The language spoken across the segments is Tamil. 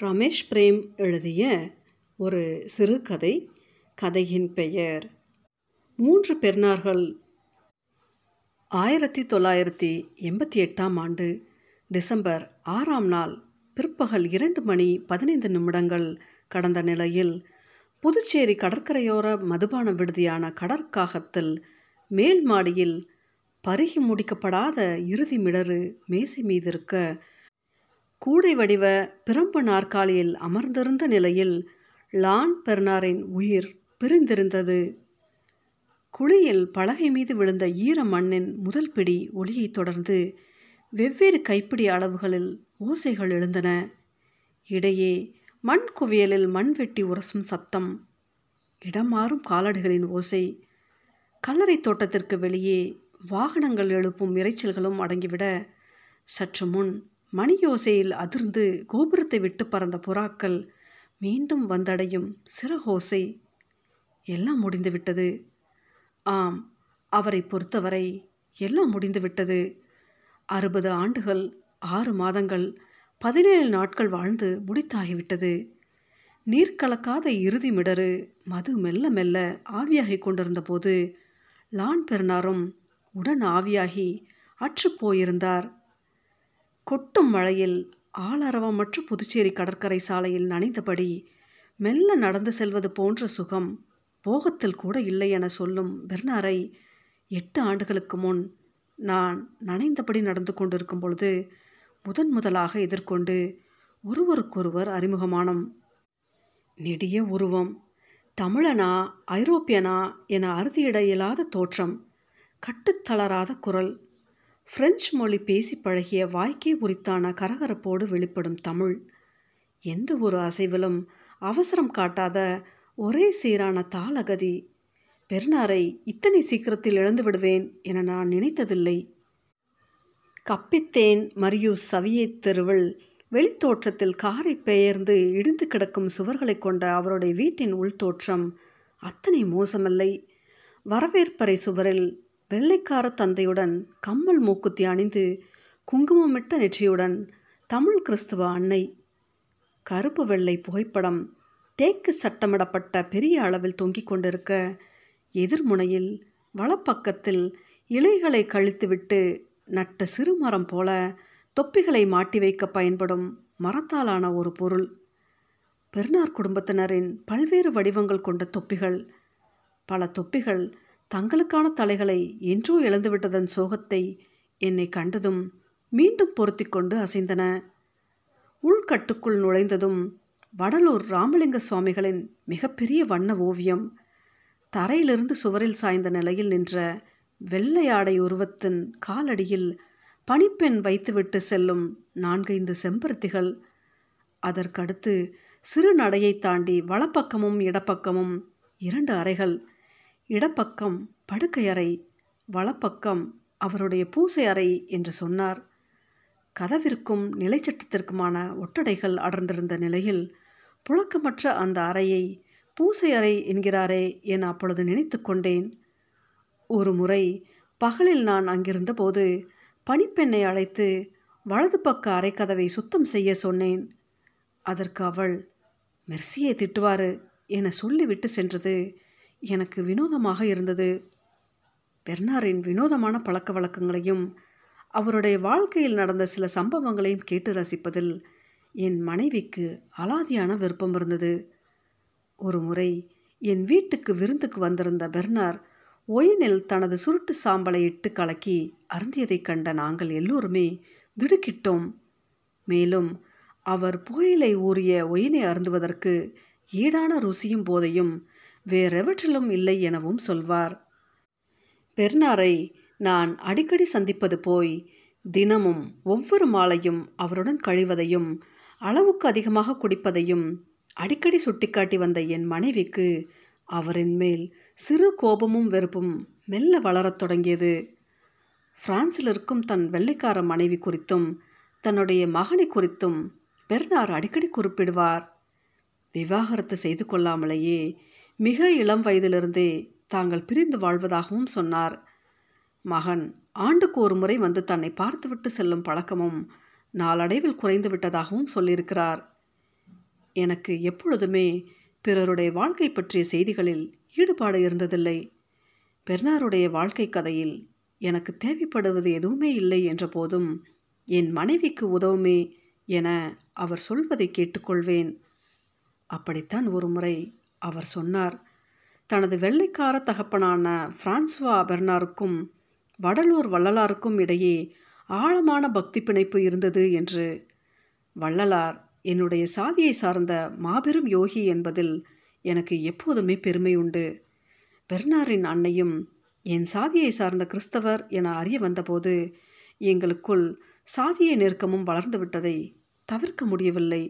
ரமேஷ் பிரேம் எழுதிய ஒரு சிறுகதை கதையின் பெயர் மூன்று பெருநார்கள் ஆயிரத்தி தொள்ளாயிரத்தி எண்பத்தி எட்டாம் ஆண்டு டிசம்பர் ஆறாம் நாள் பிற்பகல் இரண்டு மணி பதினைந்து நிமிடங்கள் கடந்த நிலையில் புதுச்சேரி கடற்கரையோர மதுபான விடுதியான கடற்காகத்தில் மேல் மாடியில் பருகி முடிக்கப்படாத இறுதி மிடறு மேசை மீதிருக்க கூடை வடிவ பிரம்பு நாற்காலியில் அமர்ந்திருந்த நிலையில் லான் பெர்னாரின் உயிர் பிரிந்திருந்தது. குழியில் பலகை மீது விழுந்த ஈர மண்ணின் முதல் பிடி ஒளியைத் தொடர்ந்து வெவ்வேறு கைப்பிடி அளவுகளில் ஓசைகள் எழுந்தன. இடையே மண் குவியலில் மண்வெட்டி உரசும் சப்தம் இடமாறும் காலடிகளின் ஓசை கல்லறை தோட்டத்திற்கு வெளியே வாகனங்கள் எழுப்பும் இறைச்சல்களும் அடங்கிவிட சற்று முன் மணியோசையில் அதிர்ந்து கோபுரத்தை விட்டு பறந்த புறாக்கள் மீண்டும் வந்தடையும் சிறகோசை. எல்லாம் முடிந்துவிட்டது. ஆம் அவரை பொறுத்தவரை எல்லாம் முடிந்துவிட்டது. அறுபது ஆண்டுகள் ஆறு மாதங்கள் பதினேழு நாட்கள் வாழ்ந்து முடித்தாகிவிட்டது. நீர் கலக்காத இறுதி மிடரு மது மெல்ல மெல்ல ஆவியாகி கொண்டிருந்த போது லான் பெருனாரும் உடன் ஆவியாகி அற்றுப்போயிருந்தார் கொட்டும் மழையில் ஆளரவமற்ற புதுச்சேரி கடற்கரை சாலையில் நனைந்தபடி மெல்ல நடந்து செல்வது போன்ற சுகம் போகத்தில் கூட இல்லை என சொல்லும் பெர்னாரை எட்டு ஆண்டுகளுக்கு முன் நான் நனைந்தபடி நடந்து கொண்டிருக்கும் பொழுது முதன் முதலாக எதிர்கொண்டு ஒருவருக்கொருவர் அறிமுகமானம். நெடிய உருவம் தமிழனா ஐரோப்பியனா என அறுதியிட இயலாத தோற்றம் கட்டுத்தளராத குரல் பிரெஞ்சு மொழி பேசி பழகிய வாய்க்கே உரித்தான கரகரப்போடு வெளிப்படும் தமிழ். எந்த ஒரு அசைவிலும் அவசரம் காட்டாத ஒரே சீரான தாளகதி. பெருநாரை இத்தனை சீக்கிரத்தில் இழந்து விடுவேன் என நான் நினைத்ததில்லை. கப்பித்தேன் மரியூஸ் சவியை தெருவில் வெளித்தோற்றத்தில் காரை பெயர்ந்து இடிந்து கிடக்கும் சுவர்களை கொண்ட அவருடைய வீட்டின் உள்தோற்றம் அத்தனை மோசமில்லை. வரவேற்பறை சுவரில் வெள்ளைக்கார தந்தையுடன் கம்மல் மூக்குத்தி அணிந்து குங்குமமிட்ட நெற்றியுடன் தமிழ் கிறிஸ்துவ அன்னை கருப்பு வெள்ளை புகைப்படம் தேக்கு சட்டமிடப்பட்ட பெரிய அளவில் தொங்கிக் கொண்டிருக்க எதிர்முனையில் வலப்பக்கத்தில் இலைகளை கழித்துவிட்டு நட்ட சிறுமரம் போல தொப்பிகளை மாட்டி வைக்க பயன்படும் மரத்தாலான ஒரு பொருள். பெருனார் குடும்பத்தினரின் பல்வேறு வடிவங்கள் கொண்ட தொப்பிகள். பல தொப்பிகள் தங்களுக்கான தலைகளை என்றோ இழந்துவிட்டதன் சோகத்தை என்னை கண்டதும் மீண்டும் பொருத்தி கொண்டு அசைந்தன. உள்கட்டுக்குள் நுழைந்ததும் வடலூர் ராமலிங்க சுவாமிகளின் மிகப்பெரிய வண்ண ஓவியம். தரையிலிருந்து சுவரில் சாய்ந்த நிலையில் நின்ற வெள்ளை ஆடை உருவத்தின் காலடியில் பனிப்பெண் வைத்துவிட்டு செல்லும் நான்கைந்து செம்பருத்திகள். அதற்கடுத்து சிறு நடையை தாண்டி வலப்பக்கமும் இடப்பக்கமும் இரண்டு அறைகள் இடப்பக்கம் படுக்கை அறை வலப்பக்கம் அவருடைய பூசை அறை என்று சொன்னார். கதவிற்கும் நிலைச்சட்டத்திற்குமான ஒட்டடைகள் அடர்ந்திருந்த நிலையில் புழக்கமற்ற அந்த அறையை பூசை அறை என்கிறாரே என அப்பொழுது நினைத்து கொண்டேன். ஒரு முறை பகலில் நான் அங்கிருந்தபோது பணிப்பெண்ணை அழைத்து வலது பக்க அறைக்கதவை சுத்தம் செய்ய சொன்னேன். அதற்கு அவள் மெர்சியை திட்டுவாரு என சொல்லிவிட்டு சென்றது. எனக்கு வினோதமாக இருந்தது. பெர்னாரின் வினோதமான பழக்க வழக்கங்களையும் அவருடைய வாழ்க்கையில் நடந்த சில சம்பவங்களையும் கேட்டு ரசிப்பதில் என் மனைவிக்கு அலாதியான விருப்பம் இருந்தது. ஒரு முறை என் வீட்டுக்கு விருந்துக்கு வந்திருந்த பெர்னார் ஒயினில் தனது சுருட்டு சாம்பலை இட்டு கலக்கி அருந்தியதைக் கண்ட நாங்கள் எல்லோருமே திடுக்கிட்டோம். மேலும் அவர் புகையிலை ஊறிய ஒயினை அருந்துவதற்கு ஈடான ருசியும் போதையும் வேறெவற்றிலும் இல்லை எனவும் சொல்வார். பெர்னாரை நான் அடிக்கடி சந்திப்பது போய் தினமும் ஒவ்வொரு மாலையும் அவருடன் கழிவதையும் அளவுக்கு அதிகமாக குடிப்பதையும் அடிக்கடி சுட்டிக்காட்டி வந்த என் மனைவிக்கு அவரின் மேல் சிறு கோபமும் வெறுப்பும் மெல்ல வளரத் தொடங்கியது. பிரான்சில் இருக்கும் தன் வெள்ளைக்கார மனைவி குறித்தும் தன்னுடைய மகனை குறித்தும் பெர்னார் அடிக்கடி குறிப்பிடுவார். விவாகரத்து செய்து கொள்ளாமலேயே மிக இளம் வயதிலிருந்தே தாங்கள் பிரிந்து வாழ்வதாகவும் சொன்னார். மகன் ஆண்டுக்கு ஒரு முறை வந்து தன்னை பார்த்துவிட்டு செல்லும் பழக்கமும் நாளடைவில் குறைந்து விட்டதாகவும் சொல்லியிருக்கிறார். எனக்கு எப்பொழுதுமே பிறருடைய வாழ்க்கை பற்றிய செய்திகளில் ஈடுபாடு இருந்ததில்லை. பெர்னாருடைய வாழ்க்கை கதையில் எனக்கு தேவைப்படுவது எதுவுமே இல்லை என்ற போதும் என் மனைவிக்கு உதவுமே என அவர் சொல்வதை கேட்டுக்கொள்வேன். அப்படித்தான் ஒரு முறை அவர் சொன்னார் தனது வெள்ளைக்கார தகப்பனான பிரான்சுவா பெர்னாருக்கும் வடலூர் வள்ளலாருக்கும் இடையே ஆழமான பக்தி பிணைப்பு இருந்தது என்று. வள்ளலார் என்னுடைய சாதியை சார்ந்த மாபெரும் யோகி என்பதில் எனக்கு எப்போதுமே பெருமை உண்டு. பெர்னாரின் அன்னையும் என் சாதியை சார்ந்த கிறிஸ்தவர் என அறிய வந்தபோது எங்களுக்குள் சாதிய நெருக்கமும் வளர்ந்துவிட்டதை தவிர்க்க முடியவில்லை.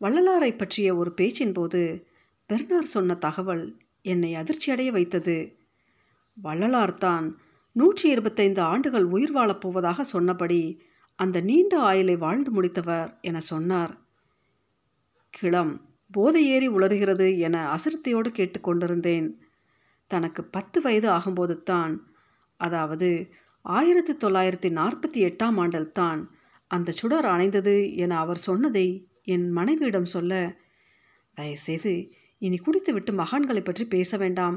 வள்ளலாரை பற்றிய ஒரு பேச்சின் போது பெர்னார் சொன்ன தகவல் என்னை அதிர்ச்சியடைய வைத்தது. வள்ளலார் தான் நூற்றி இருபத்தைந்து ஆண்டுகள் உயிர் வாழப் போவதாக சொன்னபடி அந்த நீண்ட ஆயுளை வாழ்ந்து முடித்தவர் என சொன்னார். கிளம் போதை ஏறி உளறுகிறது என அசிரத்தையோடு கேட்டுக்கொண்டிருந்தேன் தனக்கு பத்து வயது ஆகும்போது தான் அதாவது ஆயிரத்தி தொள்ளாயிரத்தி நாற்பத்தி எட்டாம் ஆண்டில் தான் அந்த சுடர் அணைந்தது என அவர் சொன்னதை என் மனைவியிடம் சொல்ல தயவுசெய்து இனி குடித்துவிட்டு மகான்களை பற்றி பேச வேண்டாம்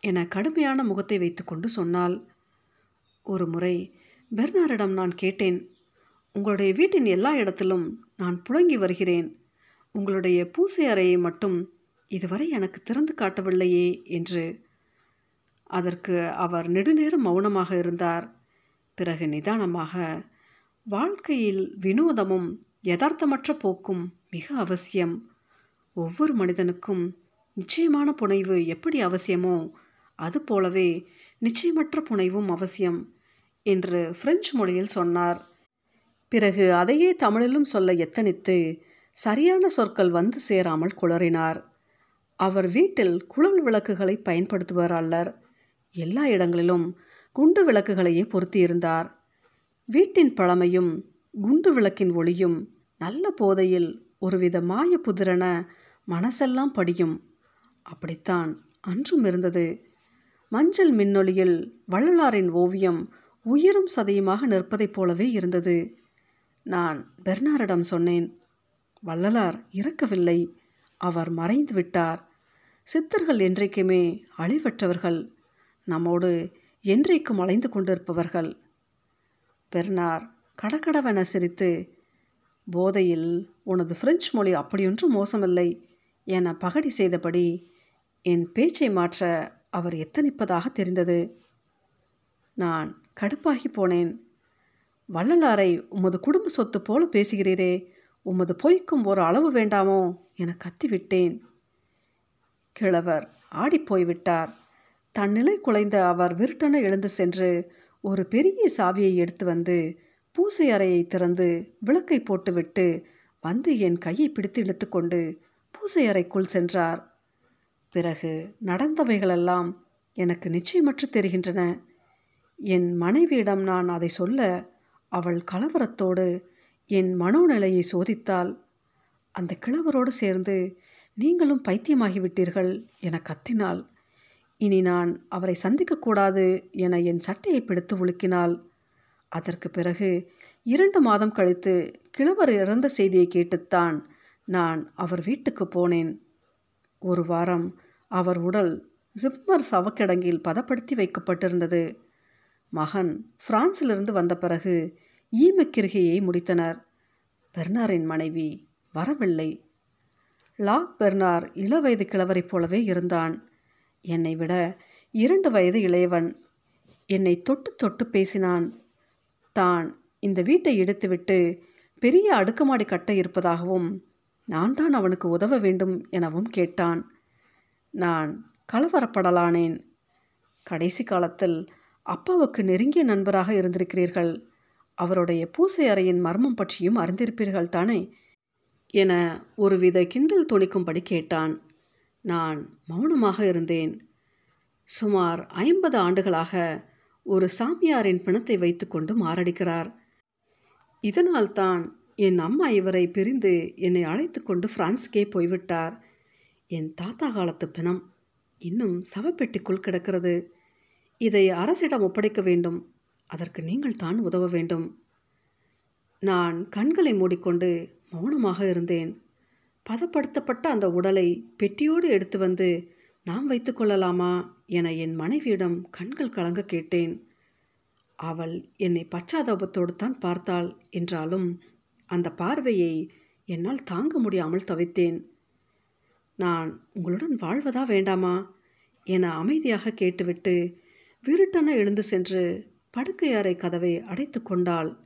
என கடுமையான முகத்தை வைத்துக்கொண்டு சொன்னாள். ஒரு முறை பெர்னாரிடம் நான் கேட்டேன் உங்களுடைய வீட்டின் எல்லா இடத்திலும் நான் புழங்கி வருகிறேன். உங்களுடைய பூசை அறையை மட்டும் இதுவரை எனக்கு திறந்து காட்டவில்லையே என்று. அதற்கு அவர் நெடுநேரம் மௌனமாக இருந்தார். பிறகு நிதானமாக வாழ்க்கையில் வினோதமும் யதார்த்தமற்ற போக்கும் மிக அவசியம். ஒவ்வொரு மனிதனுக்கும் நிச்சயமான புனைவு எப்படி அவசியமோ அதுபோலவே நிச்சயமற்ற புனைவும் அவசியம் என்று பிரெஞ்சு மொழியில் சொன்னார். பிறகு அதையே தமிழிலும் சொல்ல எத்தனித்து சரியான சொற்கள் வந்து சேராமல் குளறினார். அவர் வீட்டில் குழல் விளக்குகளை பயன்படுத்துவார் அல்லர். எல்லா இடங்களிலும் குண்டு விளக்குகளையே பொருத்தியிருந்தார். வீட்டின் பழமையும் குண்டு விளக்கின் ஒளியும் நல்ல போதையில் ஒருவித மாய புதிரன மனசெல்லாம் படியும். அப்படித்தான் அன்றும் இருந்தது. மஞ்சள் மின்னொளியில் வள்ளலாரின் ஓவியம் உயிரும் சதையுமாக நிற்பதைப் போலவே இருந்தது. நான் பெர்னாரிடம் சொன்னேன் வள்ளலார் இறக்கவில்லை. அவர் மறைந்து விட்டார். சித்தர்கள் என்றைக்குமே அழிவற்றவர்கள். நம்மோடு என்றைக்கும் அலைந்து கொண்டிருப்பவர்கள். பெர்னார் கடகடவென சிரித்து போதையில் உனது பிரெஞ்சு மொழி அப்படியொன்றும் மோசமில்லை. என பகடி செய்தபடி என் பேச்சை மாற்ற அவர் எத்தனிப்பதாக தெரிந்தது? நான் கடுப்பாகி போனேன். வள்ளலாரை உமது குடும்ப சொத்து போல பேசுகிறீரே உமது பொய்க்கும் ஒரு அளவு வேண்டாமோ? என கத்திவிட்டேன். கிழவர் ஆடிப்போய்விட்டார் தன்னிலை குலைந்த அவர் விருட்டென எழுந்து சென்று ஒரு பெரிய சாவியை எடுத்து வந்து பூசை அறையை திறந்து விளக்கை போட்டுவிட்டு வந்து என் கையை பிடித்து இழுத்துக்கொண்டு பூசை அறைக்குள் சென்றார். பிறகு நடந்தவைகளெல்லாம் எனக்கு நிச்சயமற்று தெரிகின்றன. என் மனைவியிடம் நான் அதை சொல்ல அவள் கலவரத்தோடு என் மனோநிலையை சோதித்தால் அந்த கிழவரோடு சேர்ந்து நீங்களும் பைத்தியமாகிவிட்டீர்கள் என கத்தினாள். இனி நான் அவரை சந்திக்கக்கூடாது என என் சட்டையை பிடித்து உலுக்கினாள். அதற்கு பிறகு இரண்டு மாதம் கழித்து கிழவர் இறந்த செய்தியை கேட்டுத்தான் நான் அவர் வீட்டுக்கு போனேன். ஒரு வாரம் அவர் உடல் ஜிப்மர் சவக்கிடங்கில் பதப்படுத்தி வைக்கப்பட்டிருந்தது. மகன் பிரான்சிலிருந்து வந்த பிறகு ஈமக்கிருகையை முடித்தனர். பெர்னாரின் மனைவி வரவில்லை. லாக் பெர்னார் இளவயது கிழவரைப் போலவே இருந்தான். என்னை விட இரண்டு வயது இளையவன். என்னை தொட்டு தொட்டு பேசினான். தான் இந்த வீட்டை எடுத்துவிட்டு பெரிய அடுக்குமாடி கட்ட இருப்பதாகவும் நான் தான் அவனுக்கு உதவ வேண்டும் எனவும் கேட்டான். நான் கலவரப்படலானேன் கடைசி காலத்தில் அப்பாவுக்கு நெருங்கிய நண்பராக இருந்திருக்கிறீர்கள். அவருடைய பூசை அறையின் மர்மம் பற்றியும் அறிந்திருப்பீர்கள் தானே? என ஒருவித கிண்டல் துணிக்கும்படி கேட்டான். நான் மௌனமாக இருந்தேன். சுமார் ஐம்பது ஆண்டுகளாக ஒரு சாமியாரின் பிணத்தை வைத்துக்கொண்டு மாரடிக்கிறார். இதனால்தான் என் அம்மா இவரை பிரிந்து என்னை அழைத்து கொண்டு பிரான்ஸ்க்கே போய்விட்டார். என் தாத்தா காலத்து பிணம் இன்னும் சவப்பெட்டிக்குள் கிடக்கிறது. இதை அரசிடம் ஒப்படைக்க வேண்டும். அதற்கு நீங்கள் தான் உதவ வேண்டும். நான் கண்களை மூடிக்கொண்டு மௌனமாக இருந்தேன். பதப்படுத்தப்பட்ட அந்த உடலை பெட்டியோடு எடுத்து வந்து நாம் வைத்துக்கொள்ளலாமா என என் மனைவியிடம் கண்கள் கலங்க கேட்டேன். அவள் என்னை பச்சாதாபத்தோடு தான் பார்த்தாள் என்றாலும் அந்த பார்வையை என்னால் தாங்க முடியாமல் தவித்தேன். நான் உங்களுடன் வாழ்வதா வேண்டாமா? என அமைதியாக கேட்டுவிட்டு விருட்டென எழுந்து சென்று படுக்கை அறை கதவை அடைத்து கொண்டாள்.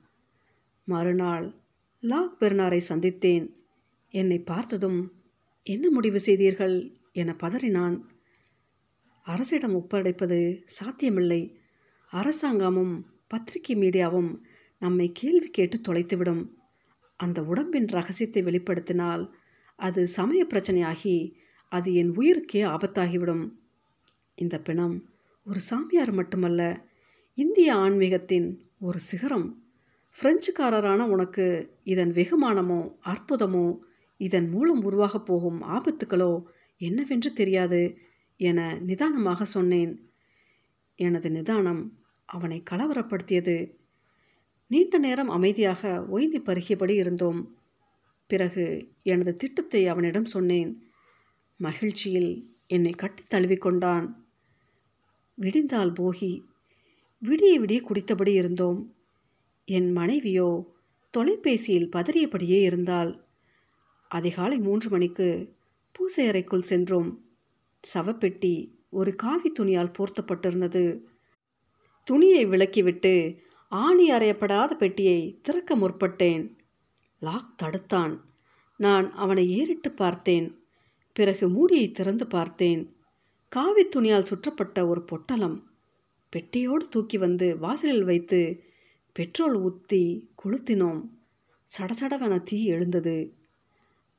மறுநாள் லாக் பெர்னாரை சந்தித்தேன். என்னை பார்த்ததும் என்ன முடிவு செய்தீர்கள்? என பதறினான். அரசிடம் ஒப்படைப்பது சாத்தியமில்லை. அரசாங்கமும் பத்திரிகை மீடியாவும் நம்மை கேள்வி கேட்டு தொலைத்துவிடும். அந்த உடம்பின் ரகசியத்தை வெளிப்படுத்தினால் அது சமய பிரச்சனையாகி அது என் உயிருக்கே ஆபத்தாகிவிடும். இந்த பிணம் ஒரு சாமியார் மட்டுமல்ல இந்திய ஆன்மீகத்தின் ஒரு சிகரம். பிரெஞ்சுக்காரரான உனக்கு இதன் வெகுமானமோ அற்புதமோ இதன் மூலம் உருவாகப் போகும் ஆபத்துக்களோ என்னவென்று தெரியாது என நிதானமாக சொன்னேன். எனது நிதானம் அவனை கலவரப்படுத்தியது. நீண்ட நேரம் அமைதியாக ஒய்ந்து பருகியபடி இருந்தோம். பிறகு எனது திட்டத்தை அவனிடம் சொன்னேன். மகிழ்ச்சியில் என்னை கட்டி தழுவிக்கொண்டான் விடிந்தால் போகி விடிய விடிய குடித்தபடி இருந்தோம். என் மனைவியோ தொலைபேசியில் பதறியபடியே இருந்தாள். அதிகாலை மூன்று மணிக்கு பூசை அறைக்குள் சென்றோம். சவப்பெட்டி ஒரு காவி துணியால் போர்த்தப்பட்டிருந்தது. துணியை விலக்கிவிட்டு ஆணி அறையப்படாத பெட்டியை திறக்க முற்பட்டேன். லாக் தடுத்தான். நான் அவனை ஏறிட்டு பார்த்தேன். பிறகு மூடியை திறந்து பார்த்தேன். காவி துணியால் சுற்றப்பட்ட ஒரு பொட்டலம். பெட்டியோடு தூக்கி வந்து வாசலில் வைத்து பெட்ரோல் ஊற்றி கொளுத்தினோம். சடசடவென தீ எழுந்தது.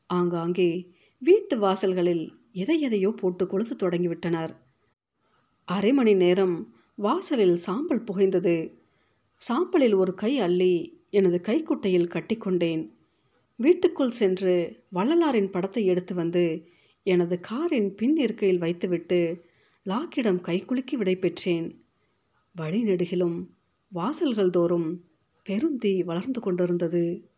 ஆங்காங்கே வீட்டு வாசல்களில் எதை எதையோ போட்டு கொளுத்து தொடங்கிவிட்டனர். அரை மணி நேரம் வாசலில் சாம்பல் புகைந்தது. சாம்பலில் ஒரு கை அள்ளி எனது கைக்குட்டையில் கட்டிக்கொண்டேன். வீட்டுக்குள் சென்று வள்ளலாரின் படத்தை எடுத்து வந்து எனது காரின் பின் இருக்கையில் வைத்துவிட்டு லாக்கிடம் கைக்குலுக்கி விடை பெற்றேன். வழி நெடுகிலும் வாசல்கள் தோறும் பெருந்தீ வளர்ந்து கொண்டிருந்தது.